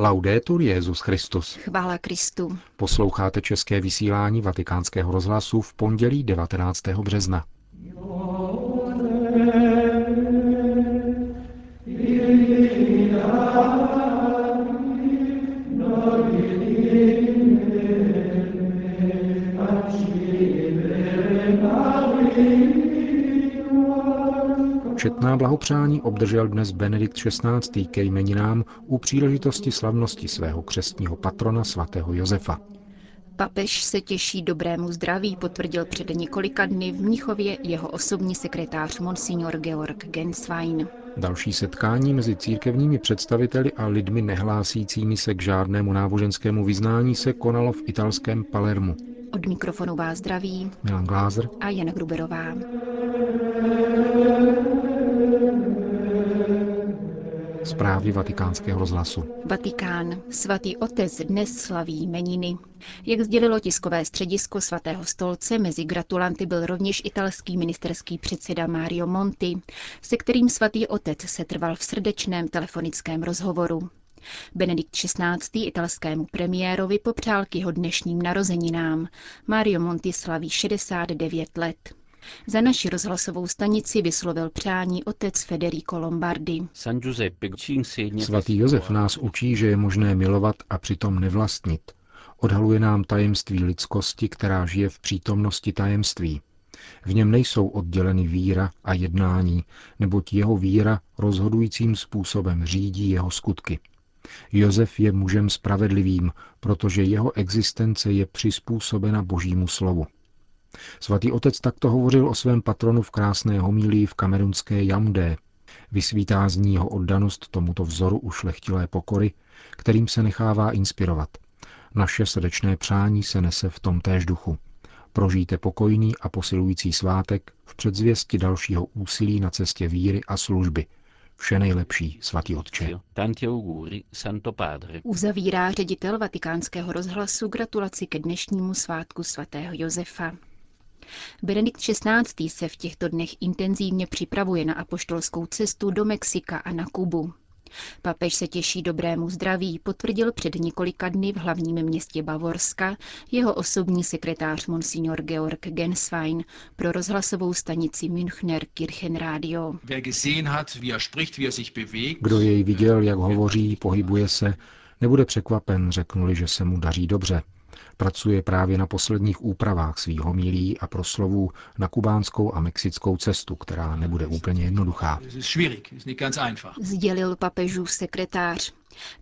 Laudetur Jezus Christus. Chvála Kristu. Posloucháte české vysílání Vatikánského rozhlasu v pondělí 19. března. Četná blahopřání obdržel dnes Benedikt XVI. ke jmeninám u příležitosti slavnosti svého křestního patrona svatého Josefa. Papež se těší dobrému zdraví, potvrdil před několika dny v Mnichově jeho osobní sekretář Monsignor Georg Genswein. Další setkání mezi církevními představiteli a lidmi nehlásícími se k žádnému náboženskému vyznání se konalo v italském Palermu. Od mikrofonu vás zdraví Milan Glázer a Jana Gruberová. Zprávy vatikánského rozhlasu. Vatikán. Svatý otec dnes slaví jmeniny. Jak sdělilo tiskové středisko svatého stolce, mezi gratulanty byl rovněž italský ministerský předseda Mario Monti, se kterým svatý otec se trval v srdečném telefonickém rozhovoru. Benedikt XVI. italskému premiérovi popřál k jeho dnešním narozeninám. Mario Monti slaví 69 let. Za naši rozhlasovou stanici vyslovil přání otec Federico Lombardi. Svatý Josef nás učí, že je možné milovat a přitom nevlastnit. Odhaluje nám tajemství lidskosti, která žije v přítomnosti tajemství. V něm nejsou odděleny víra a jednání, neboť jeho víra rozhodujícím způsobem řídí jeho skutky. Josef je mužem spravedlivým, protože jeho existence je přizpůsobena božímu slovu. Svatý otec takto hovořil o svém patronu v krásné homílii v kamerunské Jamdé. Vysvítá z ní jeho oddanost tomuto vzoru ušlechtilé pokory, kterým se nechává inspirovat. Naše srdečné přání se nese v tom též duchu. Prožijte pokojný a posilující svátek v předzvěsti dalšího úsilí na cestě víry a služby. Vše nejlepší, svatý otče. Uzavírá ředitel vatikánského rozhlasu gratulaci ke dnešnímu svátku svatého Josefa. Benedikt XVI. se v těchto dnech intenzivně připravuje na apoštolskou cestu do Mexika a na Kubu. Papež se těší dobrému zdraví, potvrdil před několika dny v hlavním městě Bavorska jeho osobní sekretář Monsignor Georg Genswein pro rozhlasovou stanici Münchner Kirchenradio. Er Kdo jej viděl, jak hovoří, pohybuje se, nebude překvapen, řeknuli, že se mu daří dobře. Pracuje právě na posledních úpravách svých homilí a proslovů na kubánskou a mexickou cestu, která nebude úplně jednoduchá. Sdělil papežův sekretář.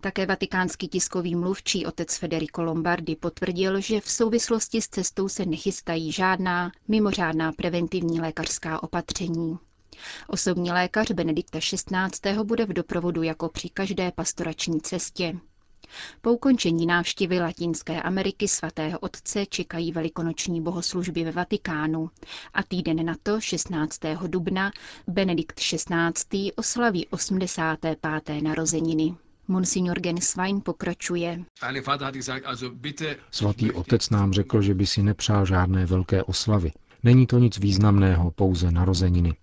Také vatikánský tiskový mluvčí otec Federico Lombardi potvrdil, že v souvislosti s cestou se nechystají žádná mimořádná preventivní lékařská opatření. Osobní lékař Benedikta XVI. bude v doprovodu jako při každé pastorační cestě. Po ukončení návštěvy Latinské Ameriky svatého otce čekají velikonoční bohoslužby ve Vatikánu a týden na to, 16. dubna, Benedikt XVI. oslaví 85. narozeniny. Monsignor Genswein pokračuje. Svatý otec nám řekl, že by si nepřál žádné velké oslavy. Není to nic významného, pouze narozeniny.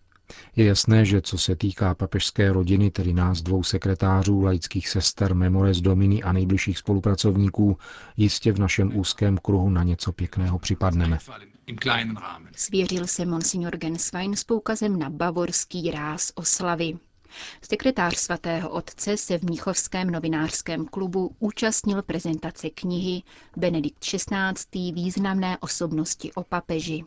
Je jasné, že co se týká papežské rodiny, tedy nás dvou sekretářů, laických sester, memores domini a nejbližších spolupracovníků, jistě v našem úzkém kruhu na něco pěkného připadneme. Svěřil se monsignor Genswein s poukazem na bavorský ráz oslavy. Sekretář svatého otce se v Mnichovském novinářském klubu účastnil prezentace knihy Benedikt XVI. významné osobnosti o papeži.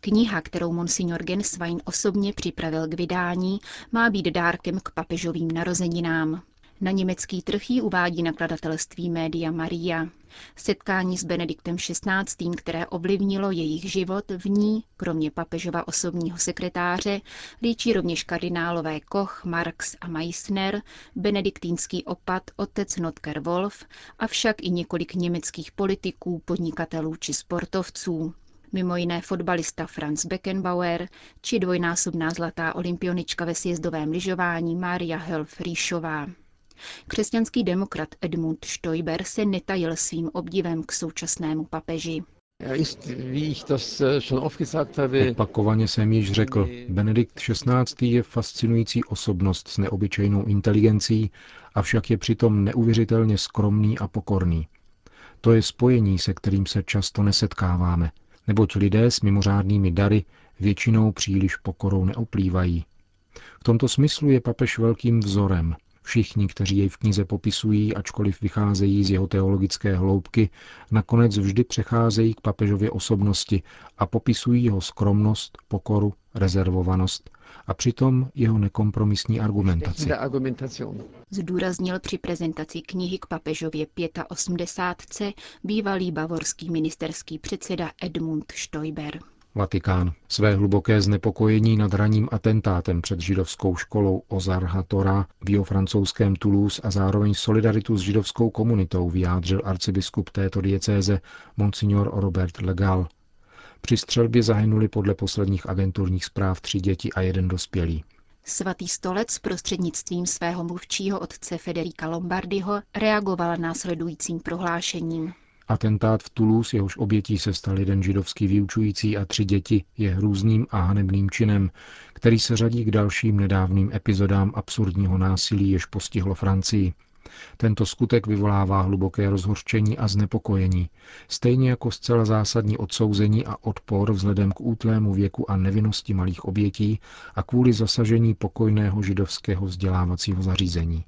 Kniha, kterou monsignor Genswein osobně připravil k vydání, má být dárkem k papežovým narozeninám. Na německý trh ji uvádí nakladatelství Média Maria. Setkání s Benediktem XVI., které ovlivnilo jejich život, v ní, kromě papežova osobního sekretáře, líčí rovněž kardinálové Koch, Marx a Meissner, benediktínský opat otec Notker Wolf, avšak i několik německých politiků, podnikatelů či sportovců mimo jiné fotbalista Franz Beckenbauer či dvojnásobná zlatá olympionička ve sjezdovém lyžování Mária Helf Ríšová. Křesťanský demokrat Edmund Stoiber se netajil svým obdivem k současnému papeži. Opakovaně jsem již řekl, Benedikt XVI. je fascinující osobnost s neobyčejnou inteligencí, avšak je přitom neuvěřitelně skromný a pokorný. To je spojení, se kterým se často nesetkáváme, neboť lidé s mimořádnými dary většinou příliš pokorou neoplývají. V tomto smyslu je papež velkým vzorem. Všichni, kteří jej v knize popisují, ačkoliv vycházejí z jeho teologické hloubky, nakonec vždy přecházejí k papežově osobnosti a popisují jeho skromnost, pokoru, rezervovanost a přitom jeho nekompromisní argumentaci. Zdůraznil při prezentaci knihy k papežově 85. bývalý bavorský ministerský předseda Edmund Stoiber. Vatikán. Své hluboké znepokojení nad raním atentátem před židovskou školou Ozarha Tora v francouzském Toulouse a zároveň solidaritu s židovskou komunitou vyjádřil arcibiskup této diecéze Monsignor Robert Legal. Při střelbě zahynuli podle posledních agenturních zpráv tři děti a jeden dospělý. Svatý stolec prostřednictvím svého mluvčího otce Federika Lombardyho reagoval následujícím prohlášením. Atentát v Toulouse, jehož obětí se stal jeden židovský vyučující a tři děti, je hrůzným a hanebným činem, který se řadí k dalším nedávným epizodám absurdního násilí, jež postihlo Francii. Tento skutek vyvolává hluboké rozhorčení a znepokojení, stejně jako zcela zásadní odsouzení a odpor vzhledem k útlému věku a nevinnosti malých obětí a kvůli zasažení pokojného židovského vzdělávacího zařízení.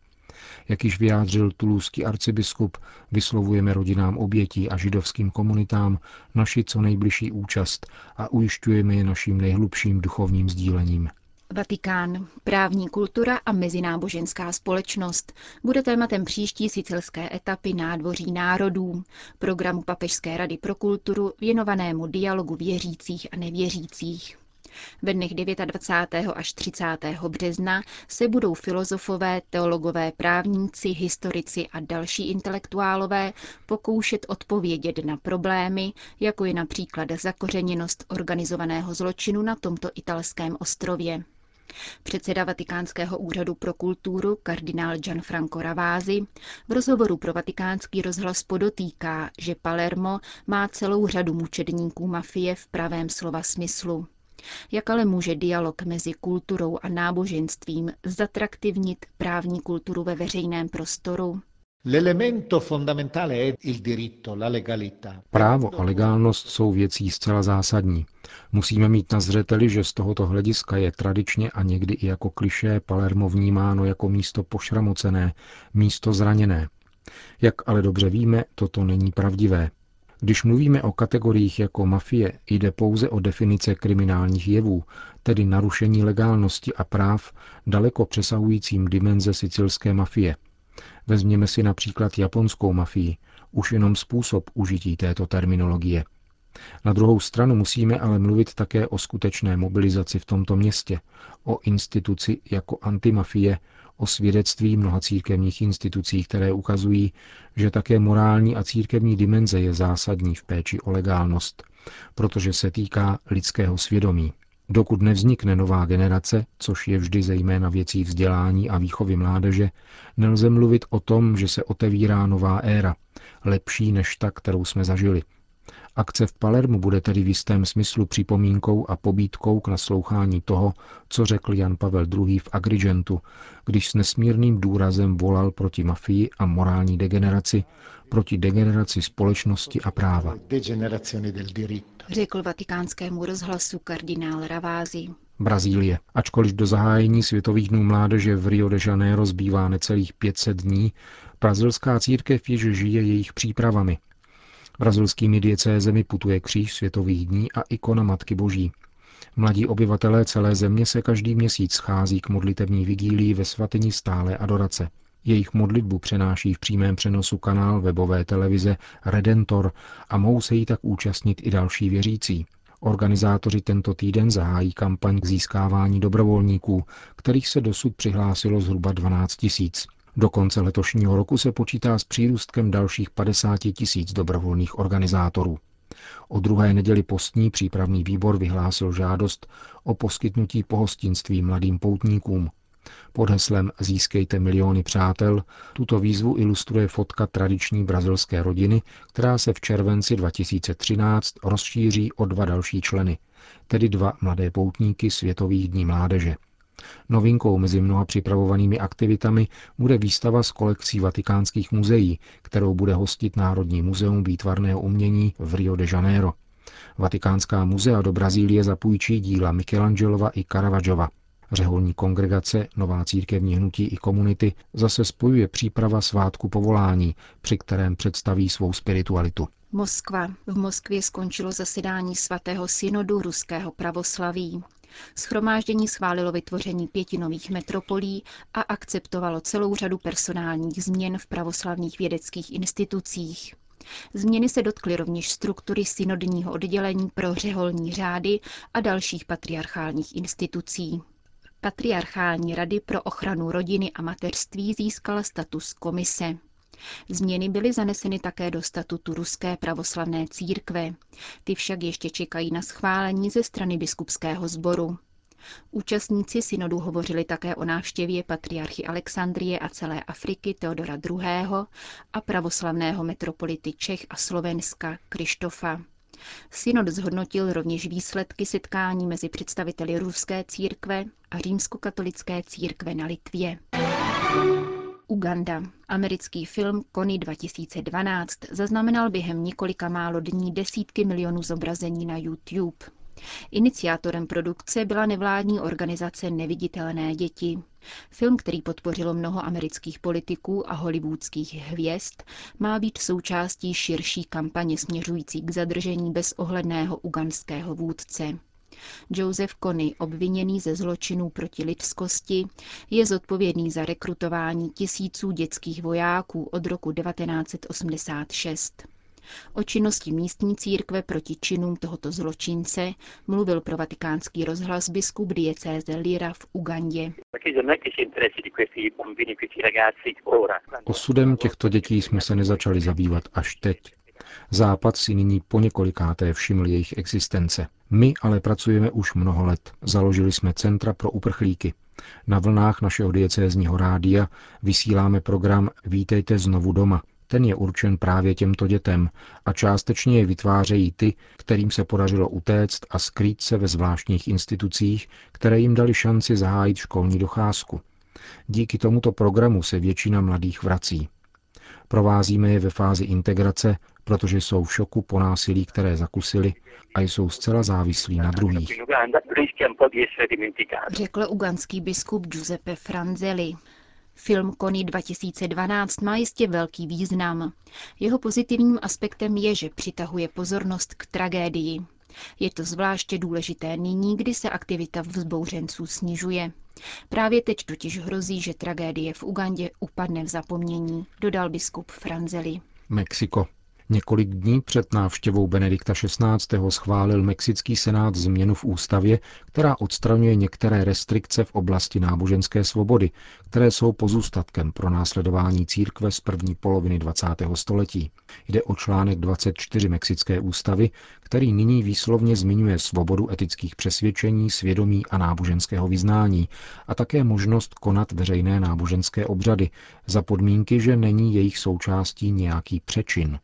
Jak již vyjádřil tulůský arcibiskup, vyslovujeme rodinám obětí a židovským komunitám naši co nejbližší účast a ujišťujeme je naším nejhlubším duchovním sdílením. Vatikán. Právní kultura a mezináboženská společnost bude tématem příští sicilské etapy nádvoří národů, programu Papežské rady pro kulturu věnovanému dialogu věřících a nevěřících. Ve dnech 29. až 30. března se budou filozofové, teologové, právníci, historici a další intelektuálové pokoušet odpovědět na problémy, jako je například zakořeněnost organizovaného zločinu na tomto italském ostrově. Předseda Vatikánského úřadu pro kulturu kardinál Gianfranco Ravázi v rozhovoru pro vatikánský rozhlas podotýká, že Palermo má celou řadu mučedníků mafie v pravém slova smyslu. Jak ale může dialog mezi kulturou a náboženstvím zatraktivnit právní kulturu ve veřejném prostoru? Právo a legálnost jsou věcí zcela zásadní. Musíme mít na zřeteli, že z tohoto hlediska je tradičně a někdy i jako kliše Palermo vnímáno jako místo pošramocené, místo zraněné. Jak ale dobře víme, toto není pravdivé. Když mluvíme o kategoriích jako mafie, jde pouze o definice kriminálních jevů, tedy narušení legálnosti a práv daleko přesahujícím dimenze sicilské mafie. Vezměme si například japonskou mafii, už jenom způsob užití této terminologie. Na druhou stranu musíme ale mluvit také o skutečné mobilizaci v tomto městě, o instituci jako antimafie, o svědectví mnoha církevních institucí, které ukazují, že také morální a církevní dimenze je zásadní v péči o legálnost, protože se týká lidského svědomí. Dokud nevznikne nová generace, což je vždy zejména věcí vzdělání a výchovy mládeže, nelze mluvit o tom, že se otevírá nová éra, lepší než ta, kterou jsme zažili – Akce v Palermu bude tedy v jistém smyslu připomínkou a pobídkou k naslouchání toho, co řekl Jan Pavel II. v Agrigentu, když s nesmírným důrazem volal proti mafii a morální degeneraci, proti degeneraci společnosti a práva. Řekl vatikánskému rozhlasu kardinál Ravázi. Brazílie. Ačkoliv do zahájení Světových dnů mládeže v Rio de Janeiro zbývá necelých 500 dní, brazilská církev již žije jejich přípravami, Brazilskými diecézemi putuje kříž světových dní a ikona Matky Boží. Mladí obyvatelé celé země se každý měsíc schází k modlitevní vigílii ve svatyni stále adorace. Jejich modlitbu přenáší v přímém přenosu kanál webové televize Redentor a mohou se jí tak účastnit i další věřící. Organizátoři tento týden zahájí kampaň k získávání dobrovolníků, kterých se dosud přihlásilo zhruba 12 tisíc. Do konce letošního roku se počítá s přírůstkem dalších 50 tisíc dobrovolných organizátorů. O druhé neděli postní přípravný výbor vyhlásil žádost o poskytnutí pohostinství mladým poutníkům. Pod heslem Získejte miliony přátel tuto výzvu ilustruje fotka tradiční brazilské rodiny, která se v červenci 2013 rozšíří o dva další členy, tedy dva mladé poutníky Světových dní mládeže. Novinkou mezi mnoha připravovanými aktivitami bude výstava z kolekcí vatikánských muzeí, kterou bude hostit Národní muzeum výtvarného umění v Rio de Janeiro. Vatikánská muzea do Brazílie zapůjčí díla Michelangelova i Caravaggiova. Řeholní kongregace, nová církevní hnutí i komunity zase spojuje příprava svátku povolání, při kterém představí svou spiritualitu. Moskva. V Moskvě skončilo zasedání svatého synodu ruského pravoslaví. Schromáždění schválilo vytvoření pěti nových metropolí a akceptovalo celou řadu personálních změn v pravoslavných vědeckých institucích. Změny se dotkly rovněž struktury synodního oddělení pro řeholní řády a dalších patriarchálních institucí. Patriarchální rady pro ochranu rodiny a mateřství získala status komise. Změny byly zaneseny také do statutu Ruské pravoslavné církve. Ty však ještě čekají na schválení ze strany biskupského sboru. Účastníci synodu hovořili také o návštěvě patriarchy Alexandrie a celé Afriky Teodora II. a pravoslavného metropolity Čech a Slovenska Krištofa. Synod zhodnotil rovněž výsledky setkání mezi představiteli ruské církve a římskokatolické církve na Litvě. Uganda. Americký film Kony 2012 zaznamenal během několika málo dní desítky milionů zobrazení na YouTube. Iniciátorem produkce byla nevládní organizace Neviditelné děti. Film, který podpořilo mnoho amerických politiků a hollywoodských hvězd, má být součástí širší kampaně směřující k zadržení bezohledného uganského vůdce. Joseph Kony, obviněný ze zločinů proti lidskosti, je zodpovědný za rekrutování tisíců dětských vojáků od roku 1986. O činnosti místní církve proti činům tohoto zločince mluvil pro vatikánský rozhlas biskup diecéze Lira v Ugandě. Osudem těchto dětí jsme se nezačali zabývat až teď. Západ si nyní po několikáté všiml jejich existence. My ale pracujeme už mnoho let. Založili jsme Centra pro uprchlíky. Na vlnách našeho diecézního rádia vysíláme program Vítejte znovu doma. Ten je určen právě těmto dětem a částečně je vytvářejí ty, kterým se podařilo utéct a skrýt se ve zvláštních institucích, které jim dali šanci zahájit školní docházku. Díky tomuto programu se většina mladých vrací. Provázíme je ve fázi integrace, protože jsou v šoku po násilí, které zakusili a jsou zcela závislí na druhých. Řekl uganský biskup Giuseppe Franzelli. Film Kony 2012 má jistě velký význam. Jeho pozitivním aspektem je, že přitahuje pozornost k tragédii. Je to zvláště důležité nyní, kdy se aktivita vzbouřenců snižuje. Právě teď totiž hrozí, že tragédie v Ugandě upadne v zapomnění, dodal biskup Franzeli. Mexiko. Několik dní před návštěvou Benedikta XVI. schválil Mexický senát změnu v ústavě, která odstraňuje některé restrikce v oblasti náboženské svobody, které jsou pozůstatkem pro následování církve z první poloviny 20. století. Jde o článek 24 Mexické ústavy, který nyní výslovně zmiňuje svobodu etických přesvědčení, svědomí a náboženského vyznání a také možnost konat veřejné náboženské obřady za podmínky, že není jejich součástí nějaký přečin.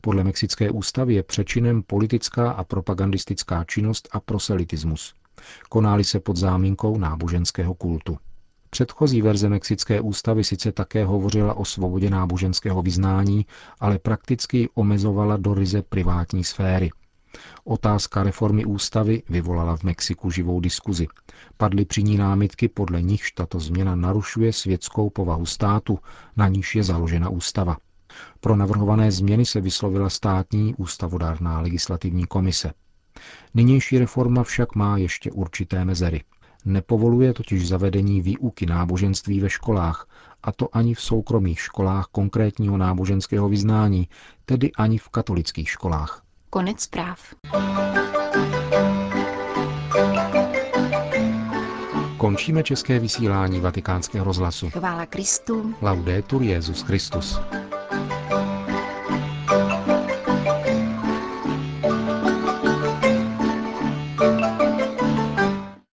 Podle mexické ústavy je přečinem politická a propagandistická činnost a proselitismus. Konáli se pod záminkou náboženského kultu. Předchozí verze mexické ústavy sice také hovořila o svobodě náboženského vyznání, ale prakticky omezovala do ryze privátní sféry. Otázka reformy ústavy vyvolala v Mexiku živou diskuzi. Padly při ní námitky, podle nichž tato změna narušuje světskou povahu státu, na níž je založena ústava. Pro navrhované změny se vyslovila státní ústavodárná legislativní komise. Nynější reforma však má ještě určité mezery. Nepovoluje totiž zavedení výuky náboženství ve školách, a to ani v soukromých školách konkrétního náboženského vyznání, tedy ani v katolických školách. Konec zpráv. Končíme české vysílání vatikánského rozhlasu. Chvála Kristu. Laudetur Jezus Christus.